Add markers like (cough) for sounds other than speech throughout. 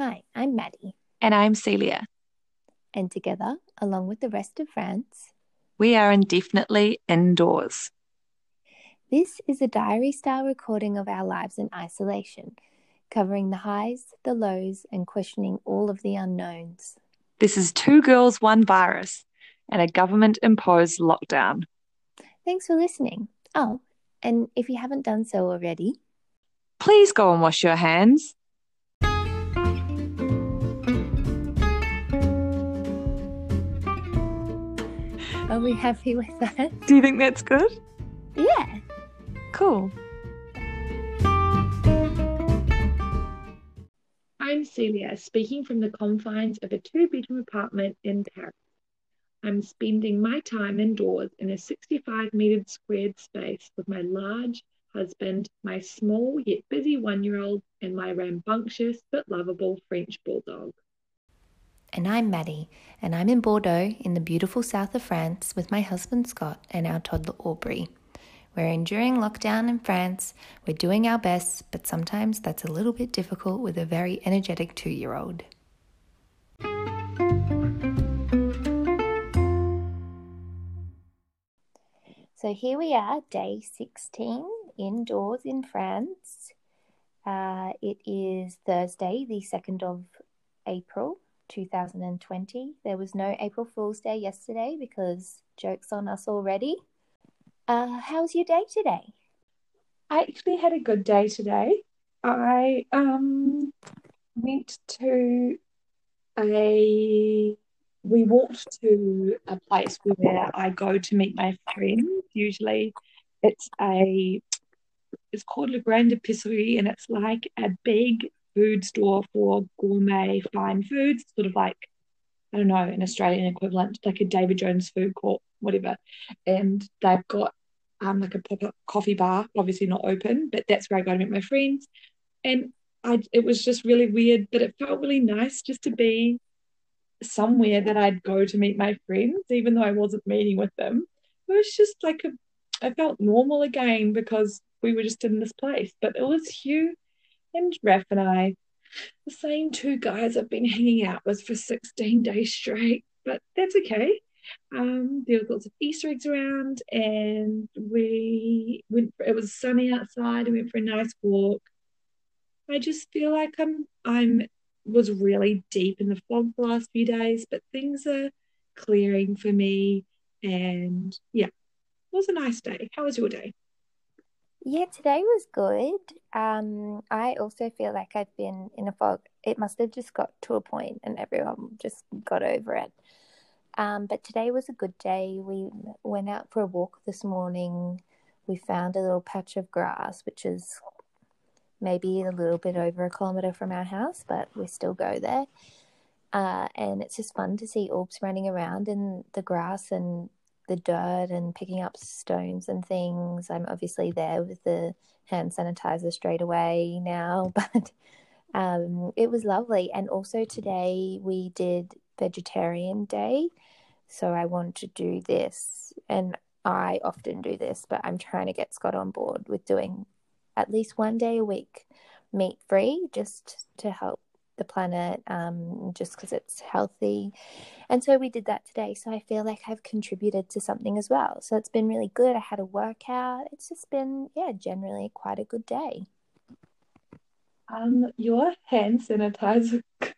Hi, I'm Maddie, And I'm Celia. and together, along with the rest of France, We are indefinitely indoors. this is a diary style recording of our lives in isolation, covering the highs, the lows, and questioning all of the unknowns. This is two girls, one virus, and a government imposed lockdown. Thanks for listening. Oh, and if you haven't done so already, Please go and wash your hands. Are we happy with that? Do you think that's good? Yeah. Cool. I'm Celia, speaking from the confines of a two bedroom apartment in Paris. I'm spending my time indoors in a 65 metre squared space with my large husband, my small yet busy one year old, and my rambunctious but lovable French bulldog. And I'm Maddie, and I'm in Bordeaux in the beautiful south of France with my husband Scott and our toddler Aubrey. We're enduring lockdown in France. We're doing our best, but sometimes that's a little bit difficult with a very energetic two year old. So here we are, day 16, indoors in France. Uh, it is Thursday, the 2nd of April 2020. There was no April Fool's Day yesterday because jokes on us already. Uh, how's your day today? I actually had a good day today. I um went to a we walked to a place where I go to meet my friends. Usually it's a it's called Le Grand Epicerie and it's like a big food store for gourmet fine foods, sort of like I don't know, an Australian equivalent, like a David Jones food court, whatever. And they've got um like a pop-up coffee bar, obviously not open, but that's where I go to meet my friends. And I it was just really weird, but it felt really nice just to be somewhere that I'd go to meet my friends, even though I wasn't meeting with them. It was just like a I felt normal again because we were just in this place. But it was Hugh and Raph and I, the same two guys I've been hanging out with for 16 days straight, but that's okay. Um, there was lots of Easter eggs around, and we went. For, it was sunny outside. We went for a nice walk. I just feel like I'm I'm was really deep in the fog the last few days, but things are clearing for me, and yeah, it was a nice day. How was your day? Yeah, today was good. Um, I also feel like I've been in a fog. It must have just got to a point and everyone just got over it. Um, but today was a good day. We went out for a walk this morning. We found a little patch of grass, which is maybe a little bit over a kilometre from our house, but we still go there. Uh, and it's just fun to see Orbs running around in the grass and the dirt and picking up stones and things. I'm obviously there with the hand sanitizer straight away now, (laughs) but um, it was lovely. And also today we did vegetarian day. So I want to do this, and I often do this, but I'm trying to get Scott on board with doing at least one day a week meat free just to help the planet, um, just because it's healthy. And so we did that today. So I feel like I've contributed to something as well. So it's been really good. I had a workout. It's just been, yeah, generally quite a good day. Um, your hand sanitizer (laughs)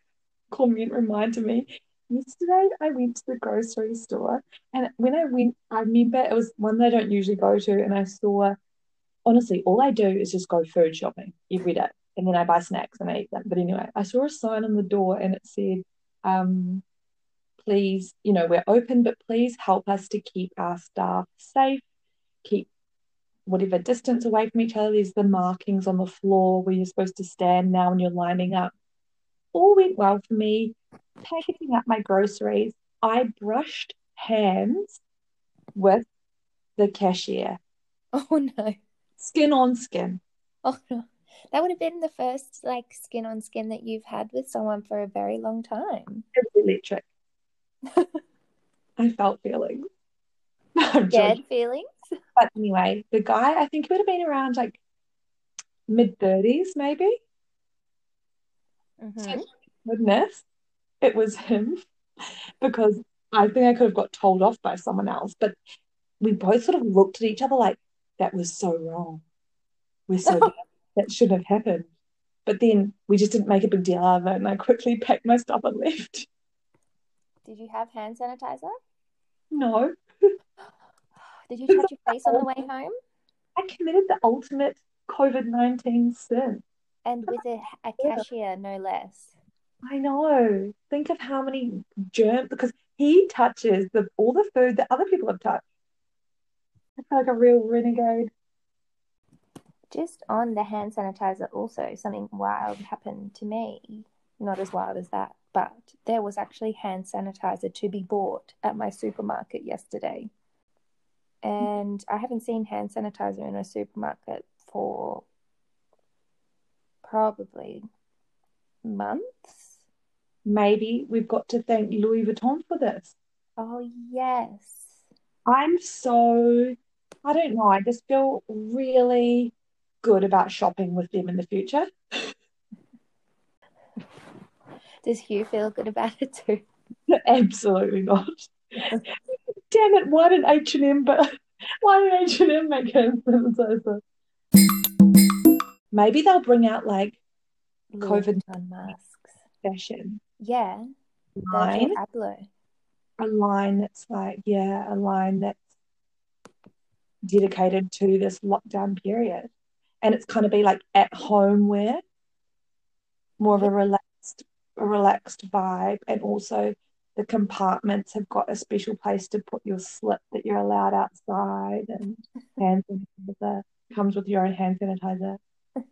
comment reminded me. Yesterday, I went to the grocery store, and when I went, I remember it was one that I don't usually go to, and I saw, honestly, all I do is just go food shopping every day, and then I buy snacks and I eat them. But anyway, I saw a sign on the door, and it said, um, please, you know, we're open, but please help us to keep our staff safe, keep whatever distance away from each other. There's the markings on the floor where you're supposed to stand now when you're lining up. All went well for me. Packaging up my groceries, I brushed hands with the cashier, (laughs) Oh no. skin on skin. Oh no. That would have been the first like skin on skin that you've had with someone for a very long time. It was electric. I felt feelings. (laughs) I'm joking. feelings? But anyway, the guy, I think he would have been around like mid 30s, maybe. Mhm. goodness it was him (laughs) because I think I could have got told off by someone else. But we both sort of looked at each other like, that was so wrong. We're so. (laughs) that shouldn't have happened. But then we just didn't make a big deal out of it, and I quickly packed my stuff and (laughs) left. Did you have hand sanitizer? No, (gasps) Did you touch your face on the way home? I committed the ultimate COVID 19 sin. And with a, a cashier, no less. I know. Think of how many germs, because he touches the all the food that other people have touched. I feel like a real renegade. Just on the hand sanitizer, also, something wild happened to me. Not as wild as that, but there was actually hand sanitizer to be bought at my supermarket yesterday. And I haven't seen hand sanitizer in a supermarket for probably months. Maybe we've got to thank Louis Vuitton for this. Oh, yes. I'm so, I don't know, I just feel really good about shopping with them in the future. Does Hugh feel good about it too? (laughs) Absolutely not. Damn it! Why did H and M? But why did H and M make hand sanitizer? Maybe they'll bring out like COVID masks. fashion Yeah, line, a line that's like yeah, a line that's dedicated to this lockdown period, and it's kind of be like at home wear, more of a relaxed, a relaxed vibe, and also the compartments have got a special place to put your slip that you're allowed outside, and (laughs) hand sanitizer comes with your own hand sanitizer. (laughs)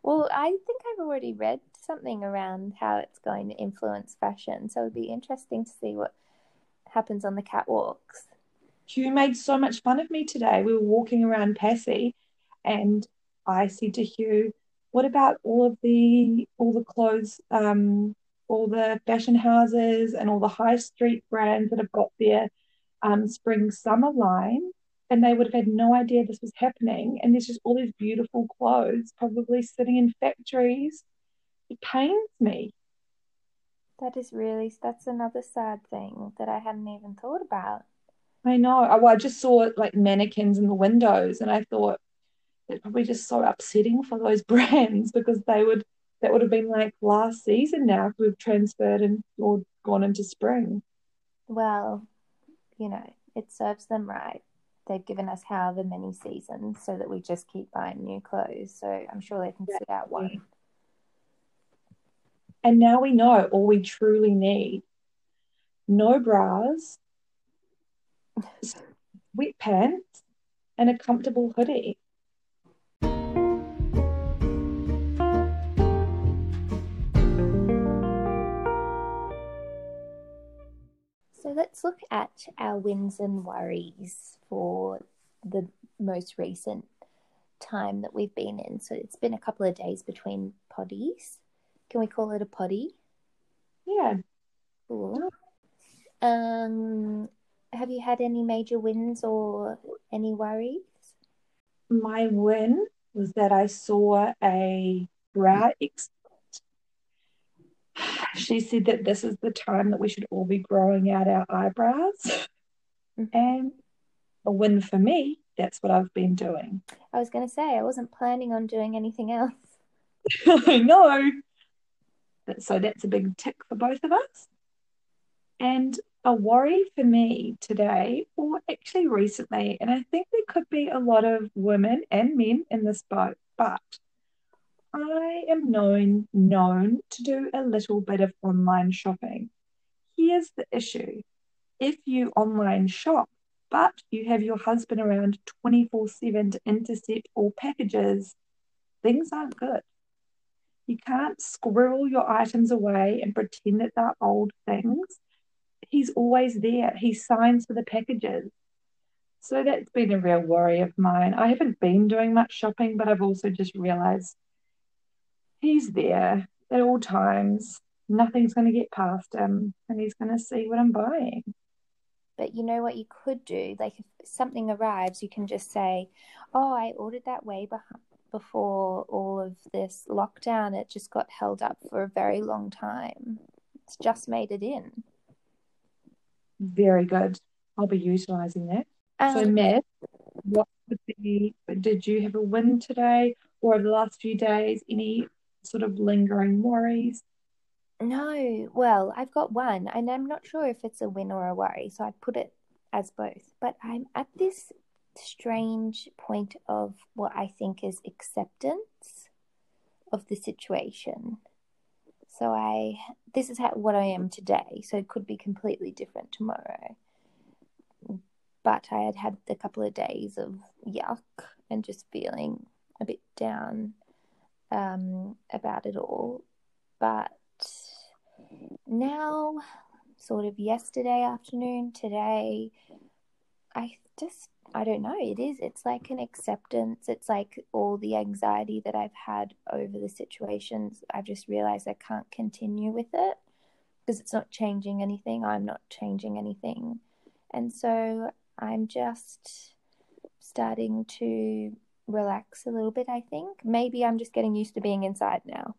Well, I think I've already read something around how it's going to influence fashion, so it'd be interesting to see what happens on the catwalks. Hugh made so much fun of me today. We were walking around Passy, and I said to Hugh, "What about all of the all the clothes, um, all the fashion houses, and all the high street brands that have got their um, spring summer line?" And they would have had no idea this was happening. And there's just all these beautiful clothes, probably sitting in factories. It pains me. That is really, that's another sad thing that I hadn't even thought about. I know. I, well, I just saw like mannequins in the windows, and I thought it's probably just so upsetting for those (laughs) brands because they would that would have been like last season now if we've transferred and or gone into spring. Well, you know, it serves them right. They've given us however many seasons so that we just keep buying new clothes. So I'm sure they can sit out one. And now we know all we truly need: no bras, (laughs) wet pants, and a comfortable hoodie. So let's look at our wins and worries for the most recent time that we've been in. So it's been a couple of days between poddies. Can we call it a poddy? Yeah, Cool. Um, have you had any major wins or any worries? my win was that I saw a brow expert. She said that this is the time that we should all be growing out our eyebrows. Mhm. And a win for me, that's what I've been doing. I was going to say I wasn't planning on doing anything else. (laughs) I know. So that's a big tick for both of us. And a worry for me today, or actually recently, and I think there could be a lot of women and men in this boat, but I am known known to do a little bit of online shopping. Here's the issue. If you online shop, but you have your husband around 24/7 to intercept all packages, things aren't good. You can't squirrel your items away and pretend that they're old things. He's always there. He signs for the packages. So that's been a real worry of mine. I haven't been doing much shopping, but I've also just realized he's there at all times. Nothing's going to get past him, and he's going to see what I'm buying. But you know what you could do? Like if something arrives, you can just say, "Oh, I ordered that way behind, before all of this lockdown, it just got held up for a very long time. It's just made it in. Very good. I'll be utilising that. Um, so, Matt, what would be, did you have a win today or over the last few days? Any sort of lingering worries? No, well, I've got one, and I'm not sure if it's a win or a worry, so I put it as both. But I'm at this strange point of what I think is acceptance of the situation. So I this is how what I am today. So it could be completely different tomorrow. But I had had a couple of days of yuck and just feeling a bit down um, about it all. But now, sort of yesterday afternoon, today, I just I don't know. It is. It's like an acceptance. It's like all the anxiety that I've had over the situations. I've just realized I can't continue with it because it's not changing anything. I'm not changing anything. And so I'm just starting to relax a little bit, I think. Maybe I'm just getting used to being inside now.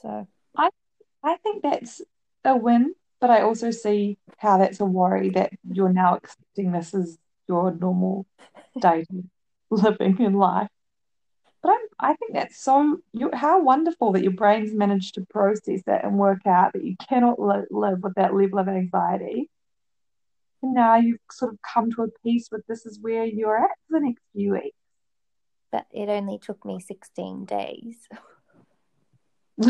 So I I think that's a win, but I also see how that's a worry that you're now accepting this as your normal (laughs) day living in life. But I'm, I think that's so you, how wonderful that your brain's managed to process that and work out that you cannot li- live with that level of anxiety. And now you've sort of come to a peace with this is where you're at for the next few weeks. But it only took me 16 days. (laughs)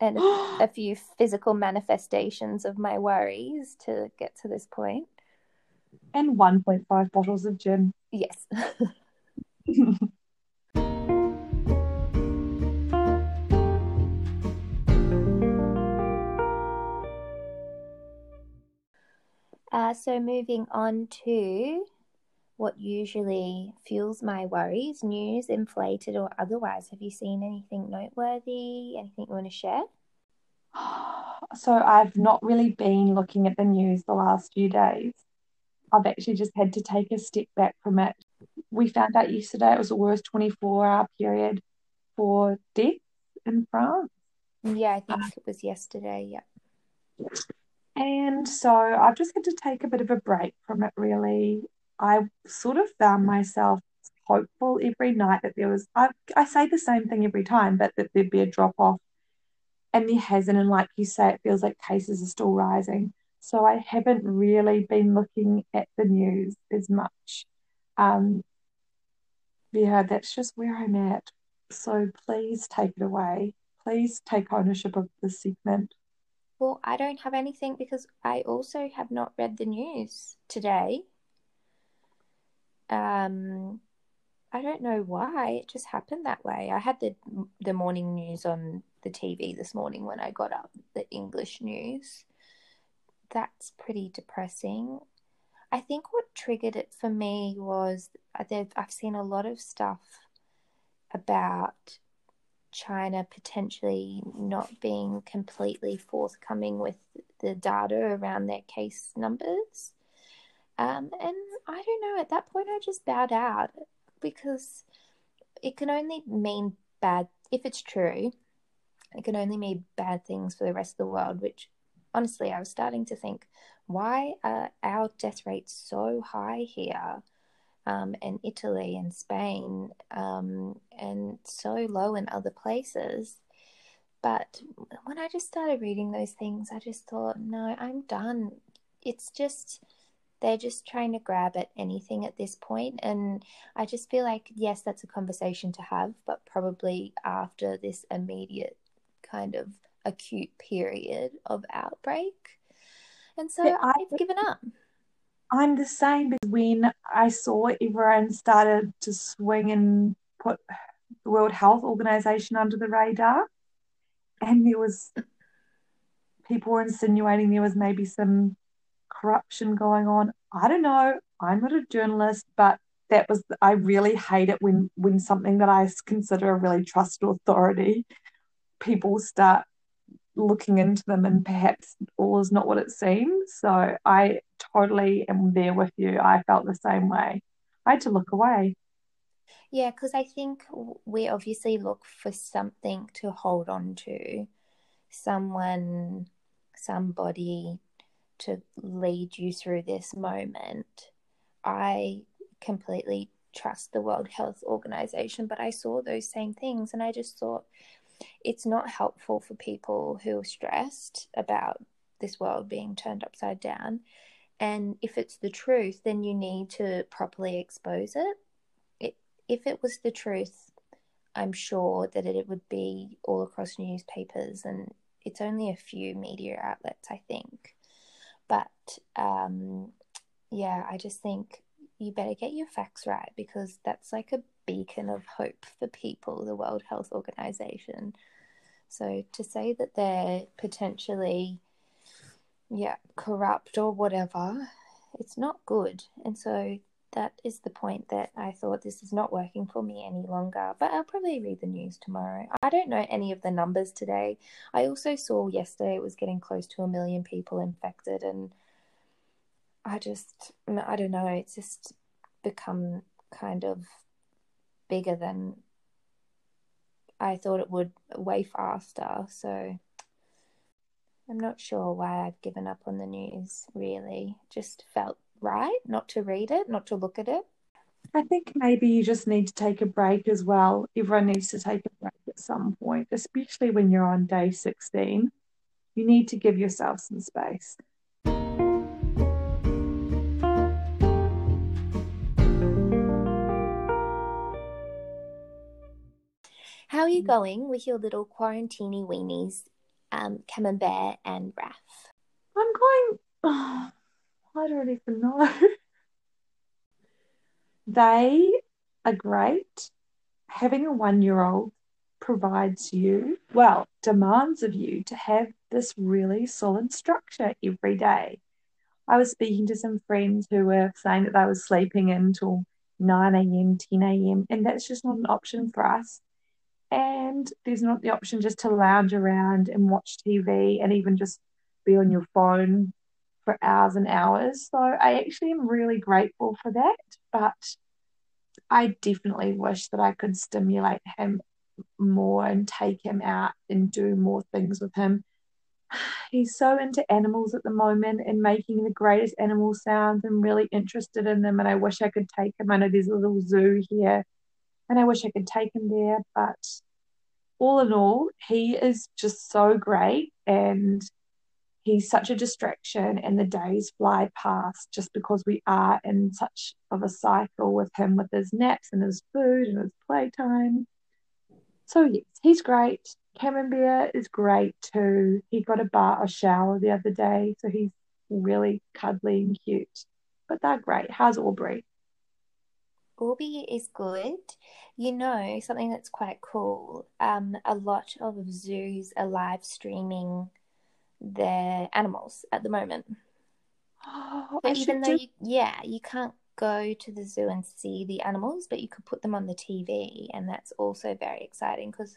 and (gasps) a, few physical manifestations of my worries to get to this point and 1.5 bottles of gin. Yes. (laughs) (laughs) uh, so, moving on to what usually fuels my worries, news, inflated or otherwise. Have you seen anything noteworthy? Anything you want to share? (sighs) So, I've not really been looking at the news the last few days. I've actually just had to take a step back from it. We found out yesterday it was the worst 24 hour period for deaths in France. Yeah, I think uh, it was yesterday. Yeah. And so I've just had to take a bit of a break from it, really. I sort of found myself hopeful every night that there was, I, I say the same thing every time, but that there'd be a drop off. And there hasn't. And like you say, it feels like cases are still rising. So I haven't really been looking at the news as much. Um, yeah, that's just where I'm at. So please take it away. Please take ownership of the segment. Well, I don't have anything because I also have not read the news today. Um, I don't know why it just happened that way. I had the the morning news on the TV this morning when I got up, the English news, that's pretty depressing. I think what triggered it for me was I've seen a lot of stuff about China potentially not being completely forthcoming with the data around their case numbers. Um, and I don't know, at that point, I just bowed out because it can only mean bad, if it's true, it can only mean bad things for the rest of the world, which honestly, I was starting to think, why are our death rates so high here um, in Italy and Spain um, and so low in other places? But when I just started reading those things, I just thought, no, I'm done. It's just, they're just trying to grab at anything at this point. And I just feel like, yes, that's a conversation to have, but probably after this immediate kind of acute period of outbreak. And so yeah, I've given up. I'm the same as when I saw everyone started to swing and put the World Health Organization under the radar. And there was people were insinuating there was maybe some corruption going on. I don't know. I'm not a journalist, but that was I really hate it when when something that I consider a really trusted authority people start looking into them and perhaps all is not what it seems. So I totally am there with you. I felt the same way. I had to look away. Yeah, because I think we obviously look for something to hold on to, someone, somebody to lead you through this moment. I completely trust the World Health Organization, but I saw those same things and I just thought it's not helpful for people who are stressed about this world being turned upside down. And if it's the truth, then you need to properly expose it. it if it was the truth, I'm sure that it would be all across newspapers, and it's only a few media outlets, I think. Um, yeah, I just think you better get your facts right because that's like a beacon of hope for people, the World Health Organization. So to say that they're potentially, yeah, corrupt or whatever, it's not good. And so that is the point that I thought this is not working for me any longer. But I'll probably read the news tomorrow. I don't know any of the numbers today. I also saw yesterday it was getting close to a million people infected, and I just, I don't know, it's just become kind of bigger than I thought it would way faster. So I'm not sure why I've given up on the news, really. Just felt right not to read it, not to look at it. I think maybe you just need to take a break as well. Everyone needs to take a break at some point, especially when you're on day 16. You need to give yourself some space. Are you going with your little quarantini weenies, um, Camembert and Raph? I'm going. Oh, (sighs) I don't even know. (laughs) they are great. Having a one year old provides you, well, demands of you to have this really solid structure every day. I was speaking to some friends who were saying that they were sleeping until 9 a.m., 10 a.m., and that's just not an option for us and there's not the option just to lounge around and watch TV and even just be on your phone for hours and hours. So I actually am really grateful for that, but I definitely wish that I could stimulate him more and take him out and do more things with him. (sighs) He's so into animals at the moment and making the greatest animal sounds. I'm really interested in them, and I wish I could take him. I know there's a little zoo here and I wish I could take him there. But all in all, he is just so great and he's such a distraction and the days fly past just because we are in such of a cycle with him with his naps and his food and his playtime. So yes, he's great. Camembert is great too. He got a bar a shower the other day, so he's really cuddly and cute. But they're great. How's Aubrey? Aubrey is good. You know, something that's quite cool. Um, a lot of zoos are live streaming their animals at the moment. (gasps) Oh, so even though, do... you, yeah, you can't go to the zoo and see the animals, but you could put them on the TV, and that's also very exciting because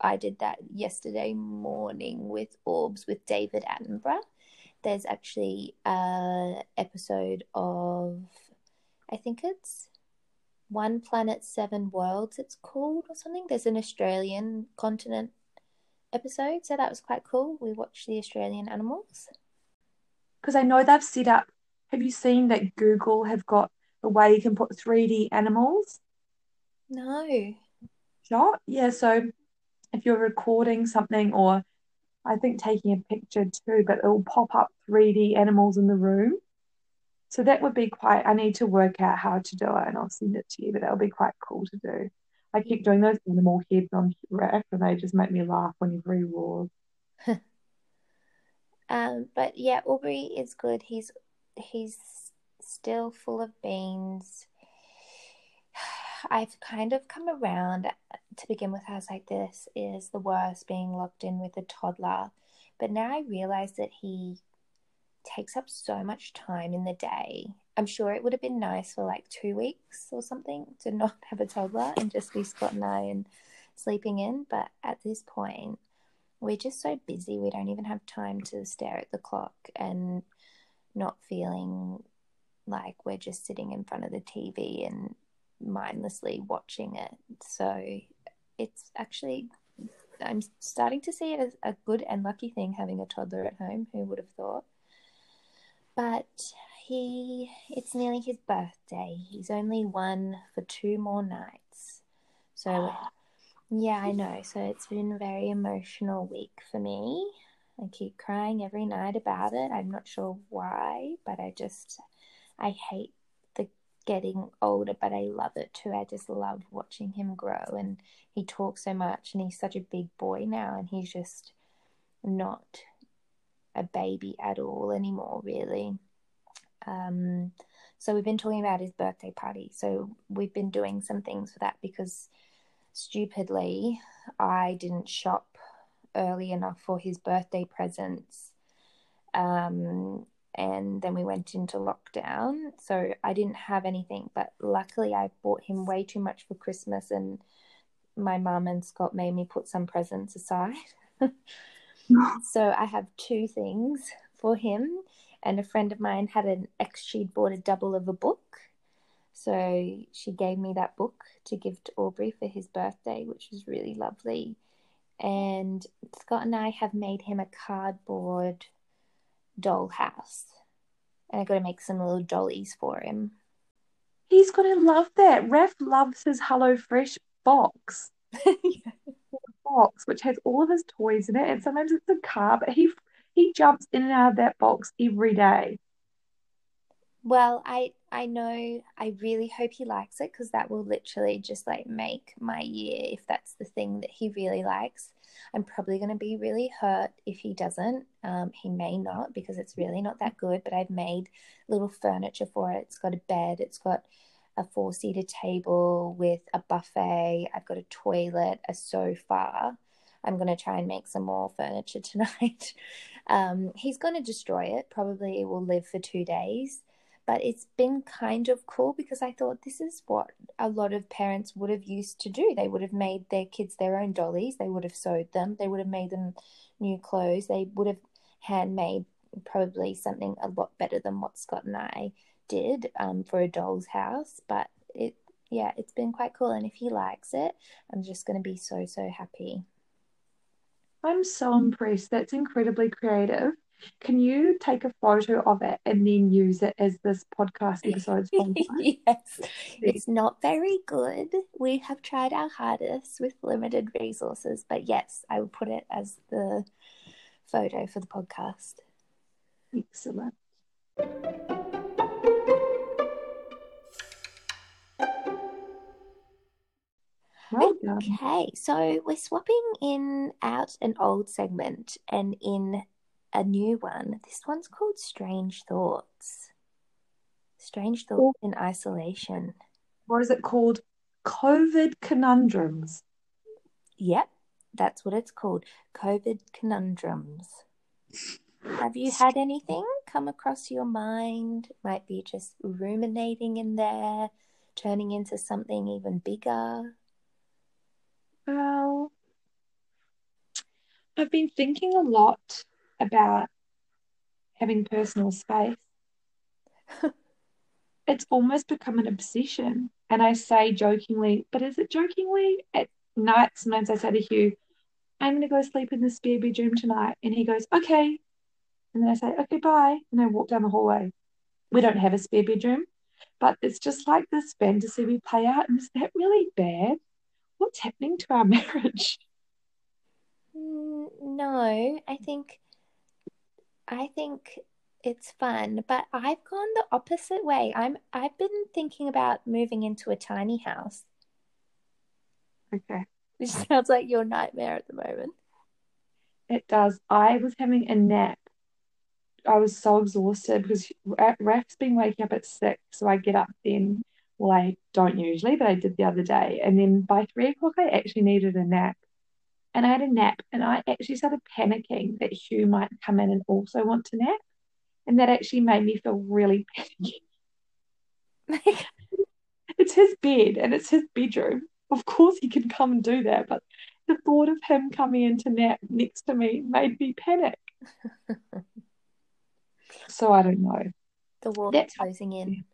I did that yesterday morning with Orbs with David Attenborough. There's actually a episode of, I think it's one Planet Seven Worlds, it's called, or something. There's an Australian continent episode, so that was quite cool. We watched the Australian animals. Because I know they've set up, have you seen that Google have got a way you can put 3D animals? No. Shot? Yeah, so if you're recording something or I think taking a picture too, but it will pop up 3D animals in the room. So that would be quite, I need to work out how to do it and I'll send it to you, but that would be quite cool to do. I keep doing those animal heads on Raph and they just make me laugh whenever he roars. (laughs) um, but yeah, Aubrey is good. He's he's still full of beans. (sighs) I've kind of come around to begin with. I was like, this is the worst being locked in with a toddler. But now I realize that he takes up so much time in the day. I'm sure it would have been nice for like two weeks or something to not (laughs) have a toddler and just be Scott and I and sleeping in. But at this point, we're just so busy, we don't even have time to stare at the clock and not feeling like we're just sitting in front of the TV and mindlessly watching it. So it's actually I'm starting to see it as a good and lucky thing having a toddler at home. Who would have thought? But he, it's nearly his birthday. He's only one for two more nights. So, (gasps) yeah, I know. So it's been a very emotional week for me. I keep crying every night about it. I'm not sure why, but I just, I hate the getting older, but I love it too. I just love watching him grow, and he talks so much, and he's such a big boy now, and he's just not a baby at all anymore, really. Um, so we've been talking about his birthday party. So we've been doing some things for that because stupidly I didn't shop early enough for his birthday presents. Um, and then we went into lockdown. So I didn't have anything, but luckily I bought him way too much for Christmas and my mum and Scott made me put some presents aside. (laughs) so I have two things for him and a friend of mine had an ex she'd bought a double of a book. So she gave me that book to give to aubrey for his birthday which was really lovely. And scott and i have made him a cardboard dollhouse and i got to make some little dollies for him. He's gonna love that. Raph loves his hello fresh box. yeah. (laughs) box which has all of his toys in it and sometimes it's a car but he he jumps in and out of that box every day. Well, I I know I really hope he likes it because that will literally just like make my year if that's the thing that he really likes. I'm probably going to be really hurt if he doesn't. Um, he may not because it's really not that good, but I've made little furniture for it. It's got a bed, it's got a four seater table with a buffet, I've got a toilet, a sofa. I'm going to try and make some more furniture (laughs) tonight. Um, he's going to destroy it. Probably it will live for two days. But it's been kind of cool because I thought this is what a lot of parents would have used to do. They would have made their kids their own dollies. They would have sewed them. They would have made them new clothes. They would have handmade probably something a lot better than what Scott and I did um, for a doll's house. But it, yeah, it's been quite cool. And if he likes it, I'm just going to be so, so happy. I'm so impressed. That's incredibly creative. Can you take a photo of it and then use it as this podcast episode? (laughs) yes, it's not very good. We have tried our hardest with limited resources, but yes, I will put it as the photo for the podcast. Excellent. Well okay, so we're swapping in out an old segment and in a new one. This one's called Strange Thoughts. Strange Thoughts in Isolation. Or is it called? COVID Conundrums. Yep, that's what it's called. COVID Conundrums. Have you had anything come across your mind? Might be just ruminating in there, turning into something even bigger. Well, I've been thinking a lot about having personal space. (laughs) it's almost become an obsession. And I say jokingly, but is it jokingly? At night, sometimes I say to Hugh, I'm going to go sleep in the spare bedroom tonight. And he goes, okay. And then I say, okay, bye. And I walk down the hallway. We don't have a spare bedroom, but it's just like this fantasy we play out. And is that really bad? What's happening to our (laughs) marriage? Mm, no, I think I think it's fun, but I've gone the opposite way. I'm I've been thinking about moving into a tiny house. Okay. (laughs) Which sounds like your nightmare at the moment. It does. I was having a nap. I was so exhausted because Raph's been waking up at six, so I get up then well, I don't usually, but I did the other day. And then by three o'clock, I actually needed a nap. And I had a nap, and I actually started panicking that Hugh might come in and also want to nap. And that actually made me feel really (laughs) panicky. it's his bed and it's his bedroom. Of course, he can come and do that, but the thought of him coming in to nap next to me made me panic. (laughs) so I don't know. The wall That's closing in.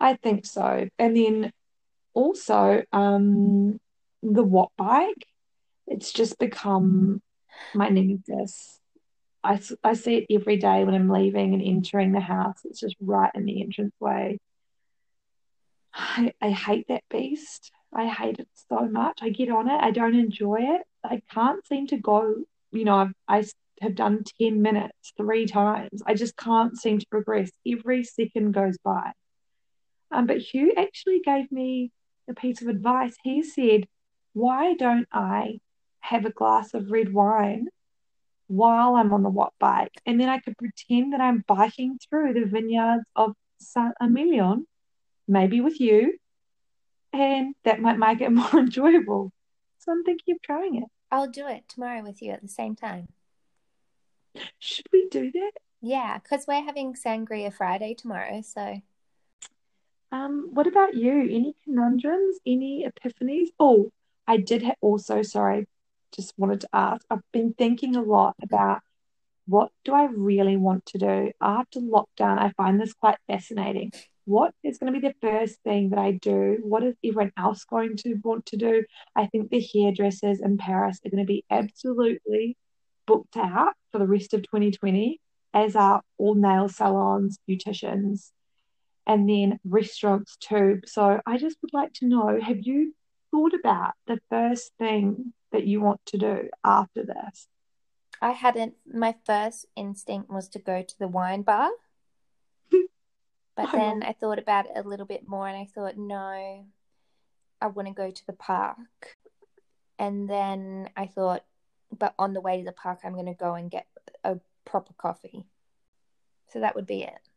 I think so. And then also, um, the watt bike, it's just become my nemesis. I, I see it every day when I'm leaving and entering the house. It's just right in the entranceway. I, I hate that beast. I hate it so much. I get on it. I don't enjoy it. I can't seem to go, you know, I've, I have done 10 minutes three times. I just can't seem to progress. Every second goes by. Um, but Hugh actually gave me a piece of advice. He said, Why don't I have a glass of red wine while I'm on the watt bike? And then I could pretend that I'm biking through the vineyards of Saint Emilion, maybe with you, and that might make it (laughs) more enjoyable. So I'm thinking of trying it. I'll do it tomorrow with you at the same time. Should we do that? Yeah, because we're having Sangria Friday tomorrow. So, um, what about you? Any conundrums? Any epiphanies? Oh, I did ha- also, sorry, just wanted to ask. I've been thinking a lot about what do I really want to do after lockdown. I find this quite fascinating. What is going to be the first thing that I do? What is everyone else going to want to do? I think the hairdressers in Paris are going to be absolutely booked out for the rest of 2020, as are all nail salons, beauticians, and then restaurants too. So I just would like to know have you thought about the first thing that you want to do after this? I hadn't, my first instinct was to go to the wine bar. (laughs) But oh, then I thought about it a little bit more and I thought, no, I want to go to the park. And then I thought, but on the way to the park, I'm going to go and get a proper coffee. So that would be it.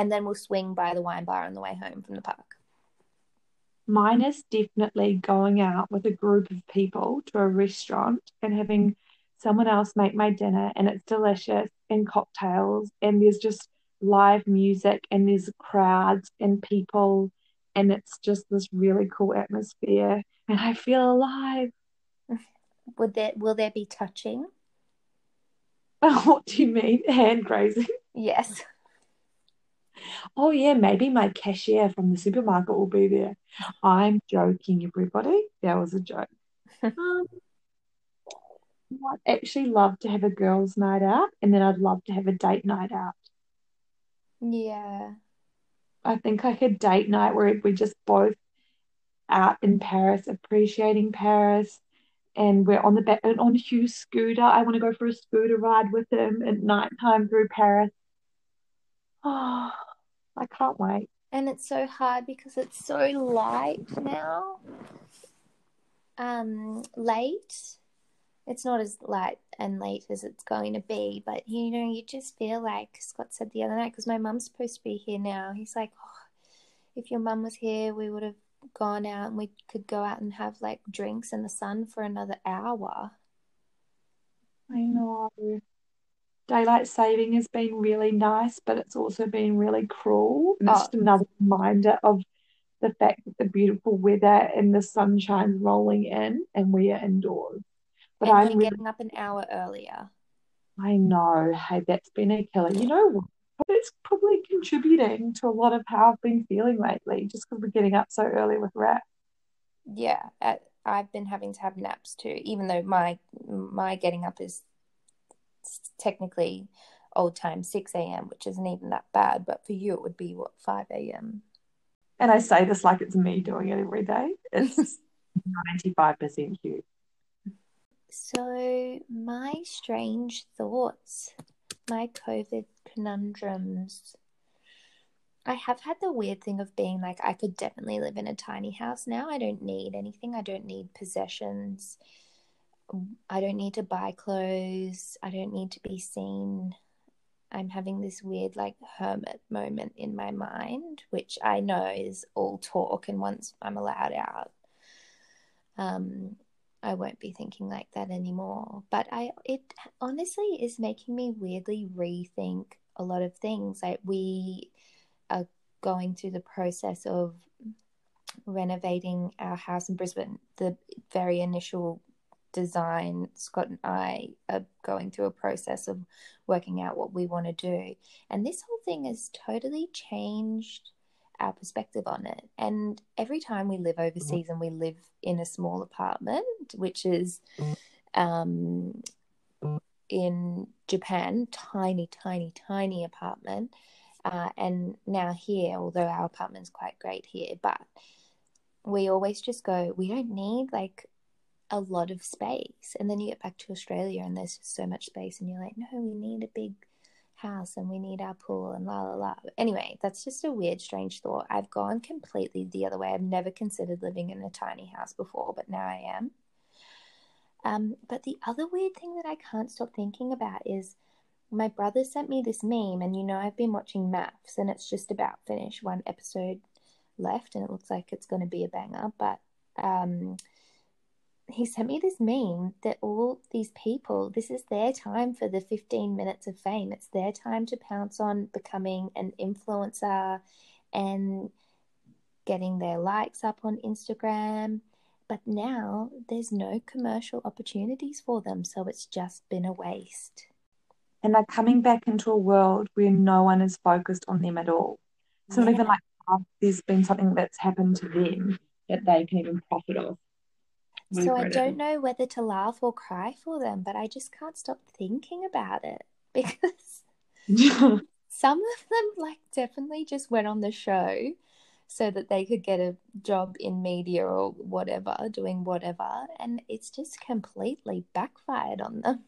And then we'll swing by the wine bar on the way home from the park. Mine is definitely going out with a group of people to a restaurant and having someone else make my dinner and it's delicious and cocktails and there's just live music and there's crowds and people and it's just this really cool atmosphere and I feel alive. (laughs) Would there will there be touching? (laughs) what do you mean? Hand grazing? Yes. Oh yeah, maybe my cashier from the supermarket will be there. I'm joking, everybody. That was a joke. (laughs) um, I'd actually love to have a girls' night out, and then I'd love to have a date night out. Yeah. I think like a date night where we're just both out in Paris, appreciating Paris, and we're on the back on Hugh's scooter. I want to go for a scooter ride with him at nighttime through Paris. Oh, (sighs) (laughs) I can't wait. And it's so hard because it's so light now. Um, late. It's not as light and late as it's going to be, but you know, you just feel like Scott said the other night because my mum's supposed to be here now. He's like, oh, if your mum was here, we would have gone out and we could go out and have like drinks in the sun for another hour. I know. Daylight saving has been really nice, but it's also been really cruel. And it's Oh. just another reminder of the fact that the beautiful weather and the sunshine's rolling in and we are indoors. But and I'm really, getting up an hour earlier. I know, hey, that's been a killer. You know what? It's probably contributing to a lot of how I've been feeling lately, just because we're getting up so early with Raph. Yeah, uh, I've been having to have naps too, even though my my getting up is technically old time 6 a.m., which isn't even that bad. But for you, it would be what 5 a.m. And I say this like it's me doing it every day. It's (laughs) 95% you. So, my strange thoughts, my COVID conundrums. I have had the weird thing of being like, I could definitely live in a tiny house now. I don't need anything, I don't need possessions. I don't need to buy clothes. I don't need to be seen. I'm having this weird, like, hermit moment in my mind, which I know is all talk. And once I'm allowed out, um, I won't be thinking like that anymore. But I, it honestly is making me weirdly rethink a lot of things. Like we are going through the process of renovating our house in Brisbane. The very initial design, Scott and I are going through a process of working out what we want to do. And this whole thing has totally changed our perspective on it. And every time we live overseas and we live in a small apartment, which is um, in Japan, tiny, tiny, tiny apartment. Uh, and now here, although our apartment's quite great here, but we always just go, we don't need like a lot of space. And then you get back to Australia and there's just so much space, and you're like, no, we need a big house and we need our pool and la la la. Anyway, that's just a weird, strange thought. I've gone completely the other way. I've never considered living in a tiny house before, but now I am. Um, but the other weird thing that I can't stop thinking about is my brother sent me this meme, and you know, I've been watching MAFS and it's just about finished, one episode left, and it looks like it's going to be a banger. But um, he sent me this meme that all these people, this is their time for the 15 minutes of fame. It's their time to pounce on becoming an influencer and getting their likes up on Instagram. But now there's no commercial opportunities for them. So it's just been a waste. And they're coming back into a world where no one is focused on them at all. It's yeah. not even like there's been something that's happened to them that they can even profit off. So I don't know whether to laugh or cry for them, but I just can't stop thinking about it (laughs) because (laughs) some of them like definitely just went on the show so that they could get a job in media or whatever, doing whatever, and it's just completely backfired on them.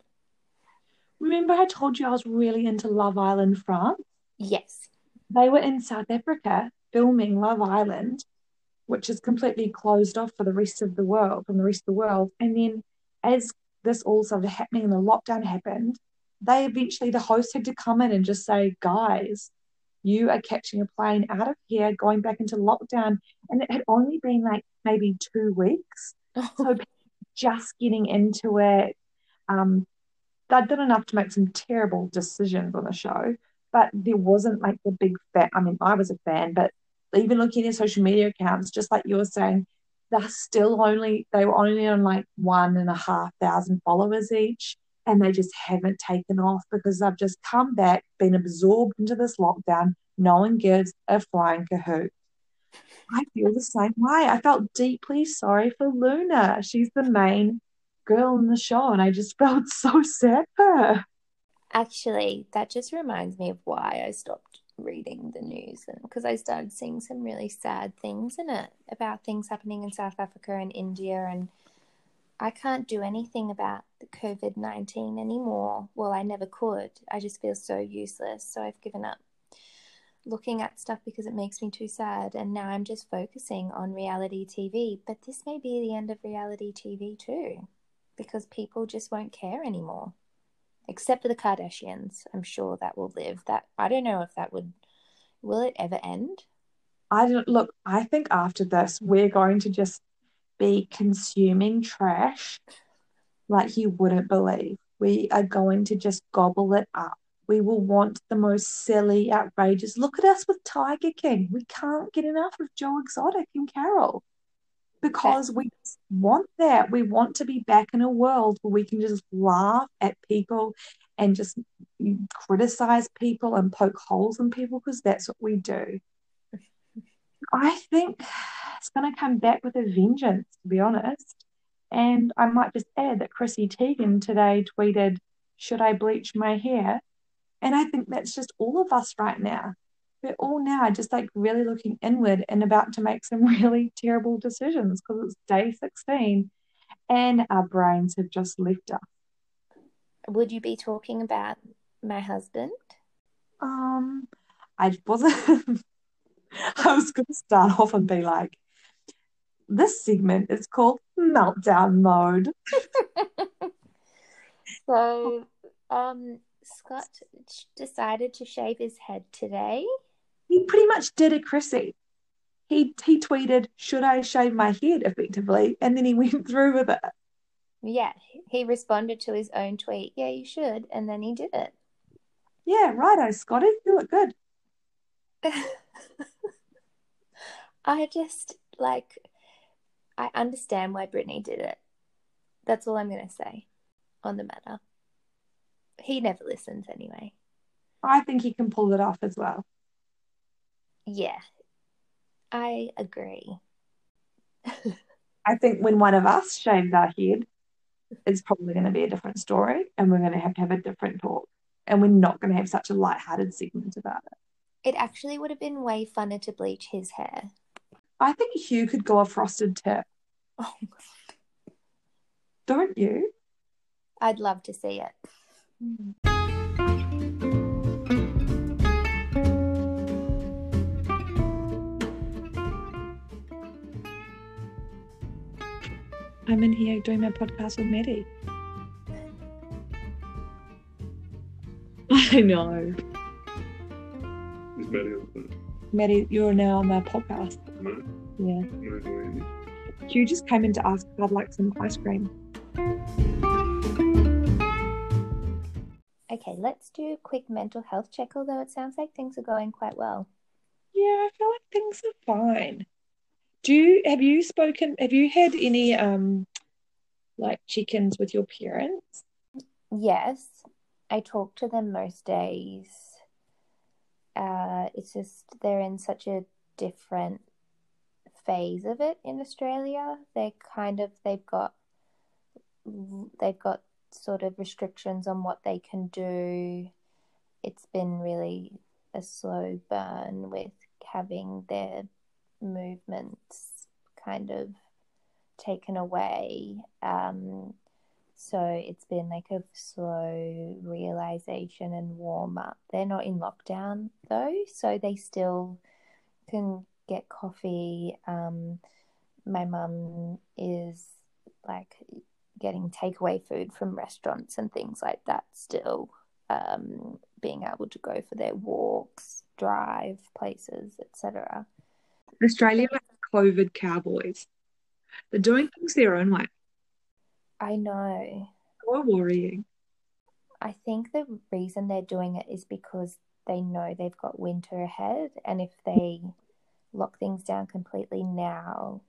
Remember I told you I was really into Love Island France? Yes. They were in South Africa filming Love Island which is completely closed off for the rest of the world from the rest of the world. And then as this all started happening and the lockdown happened, they eventually the host had to come in and just say, guys, you are catching a plane out of here, going back into lockdown. And it had only been like maybe two weeks. so just getting into it. Um, they'd done enough to make some terrible decisions on the show, but there wasn't like the big fan. I mean, I was a fan, but even looking at social media accounts, just like you were saying, they're still only they were only on like one and a half thousand followers each and they just haven't taken off because they've just come back been absorbed into this lockdown. No one gives a flying cahoot. I feel the same way. I felt deeply sorry for luna. She's the main girl in the show and i just (laughs) felt so sad for her. Actually that just reminds me of why i stopped reading the news because I started seeing some really sad things in it about things happening in South Africa and India and I can't do anything about the COVID 19 anymore. Well, I never could. I just feel so useless. So I've given up looking at stuff because it makes me too sad. And now I'm just focusing on reality TV. But this may be the end of reality TV too because people just won't care anymore except for the Kardashians. I'm sure that will live. That I don't know if that would will it ever end. I don't look. I think after this, we're going to just be consuming trash like you wouldn't believe. We are going to just gobble it up. We will want the most silly, outrageous. Look at us with Tiger King. We can't get enough of Joe Exotic and Carol because we want that. We want to be back in a world where we can just laugh at people and just criticize people and poke holes in people because that's what we do. I think it's going to come back with a vengeance, to be honest. And I might just add that Chrissy Teigen today tweeted, Should I bleach my hair? And I think that's just all of us right now we're all now just like really looking inward and about to make some (laughs) really terrible decisions because it's day 16 and our brains have just left us. Would you be talking about my husband? Um, I wasn't. (laughs) I was going to start off and be like, this segment is called meltdown mode. (laughs) so, um, Scott decided to shave his head today he pretty much did a Chrissy. He he tweeted, "Should I shave my head?" Effectively, and then he (laughs) went through with it. Yeah, he responded to his own tweet. Yeah, you should, and then he did it. Yeah, righto, Scotty. You look good. (laughs) I just like, I understand why Britney did it. That's all I'm going to say on the matter. He never listens anyway. I think he can pull it off as well yeah, I agree. I think when one of us shaves our head, it's probably going to be a different story and we're going to have to have a different talk. And we're not going to have such a light-hearted segment about it. It actually would have been way funner to bleach his hair. I think Hugh could go a frosted tip. Oh, Don't you? I'd love to see it. Hmm. I'm in here doing my podcast with Maddie. (laughs) I know. Is Maddie on the Maddie, you're now on my podcast. No, Yeah. no, no. Hugh just came in to ask if I'd like some ice cream. Okay, let's do a quick mental health check, although it sounds like things are going quite well. Yeah, I feel like things are fine. Do you have you spoken have you had any um like check-ins with your parents? Yes, I talk to them most days. Uh, it's just they're in such a different phase of it in Australia. They kind of they've got they've got sort of restrictions on what they can do. It's been really a slow burn with having their movements kind of taken away. Um, so it's been like a slow realization and warm up. They're not in lockdown though, so they still can get coffee. Um, my mum is like getting takeaway food from restaurants and things like that still. Um, being able to go for their walks, drive places, etc. Australia like COVID cowboys. They're doing things their own way. I know. So worrying. I think the reason they're doing it is because they know they've got winter ahead, and if they lock things down completely now,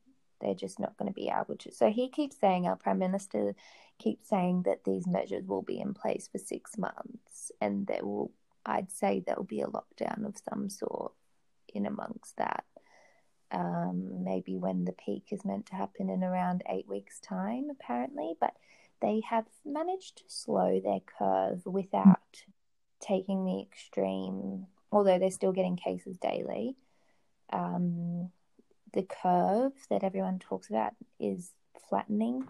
they're just not going to be able to. So he keeps saying, our Prime Minister keeps saying that these measures will be in place for six months, and there will, I'd say, there will be a lockdown of some sort in amongst that. Um, maybe when the peak is meant to happen in around eight weeks' time, apparently, but they have managed to slow their curve without taking the extreme, although they're still getting cases daily. Um, the curve that everyone talks about is flattening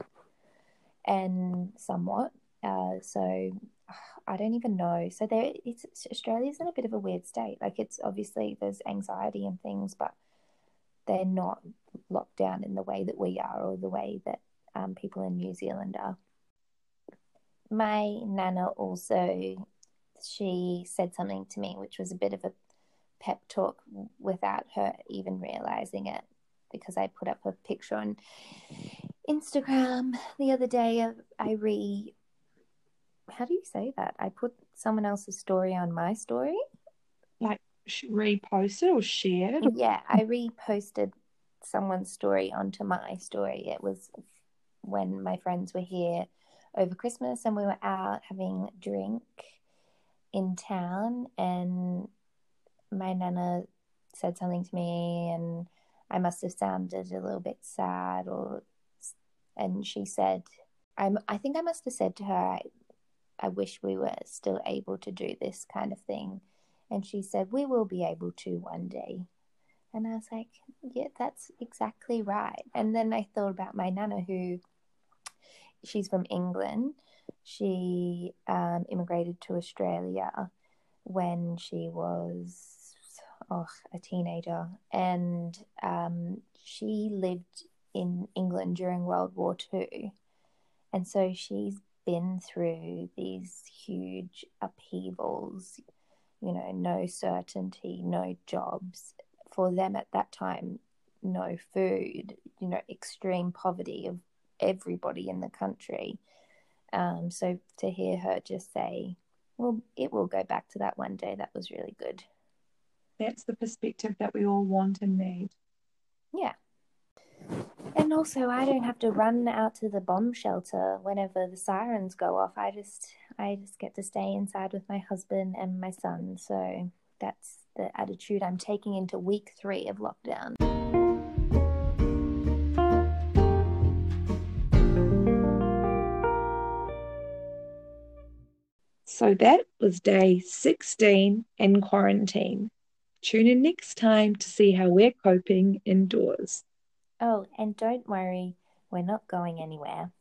and somewhat. Uh, so (sighs) I don't even know. So there, it's Australia's in a bit of a weird state. Like it's obviously there's anxiety and things, but they're not locked down in the way that we are, or the way that um, people in New Zealand are. My nana also, she said something to me, which was a bit of a pep talk without her even realizing it, because I put up a picture on Instagram the other day. Of, I re, how do you say that? I put someone else's story on my story. Like reposted or shared. Yeah, I reposted someone's story onto my story. It was when my friends were here over Christmas and we were out having a drink in town and my nana said something to me and I must have sounded a little bit sad or and she said I'm I think I must have said to her I, I wish we were still able to do this kind of thing and she said we will be able to one day and I was like yeah that's exactly right and then I thought about my nana who she's from England. She um, immigrated to Australia when she was oh, a teenager, and um, she lived in England during World War Two, and so she's been through these huge upheavals. You know, no certainty, no jobs for them at that time, no food. You know, extreme poverty of everybody in the country. Um, so to hear her just say, well, it will go back to that one day, that was really good. That's the perspective that we all want and need. Yeah. And also, I don't have to run out to the bomb shelter whenever the sirens go off. I just, I just get to stay inside with my husband and my son. So that's the attitude I'm taking into week three of lockdown. So that was day 16 in quarantine. Tune in next time to see how we're coping indoors. Oh, and don't worry, we're not going anywhere.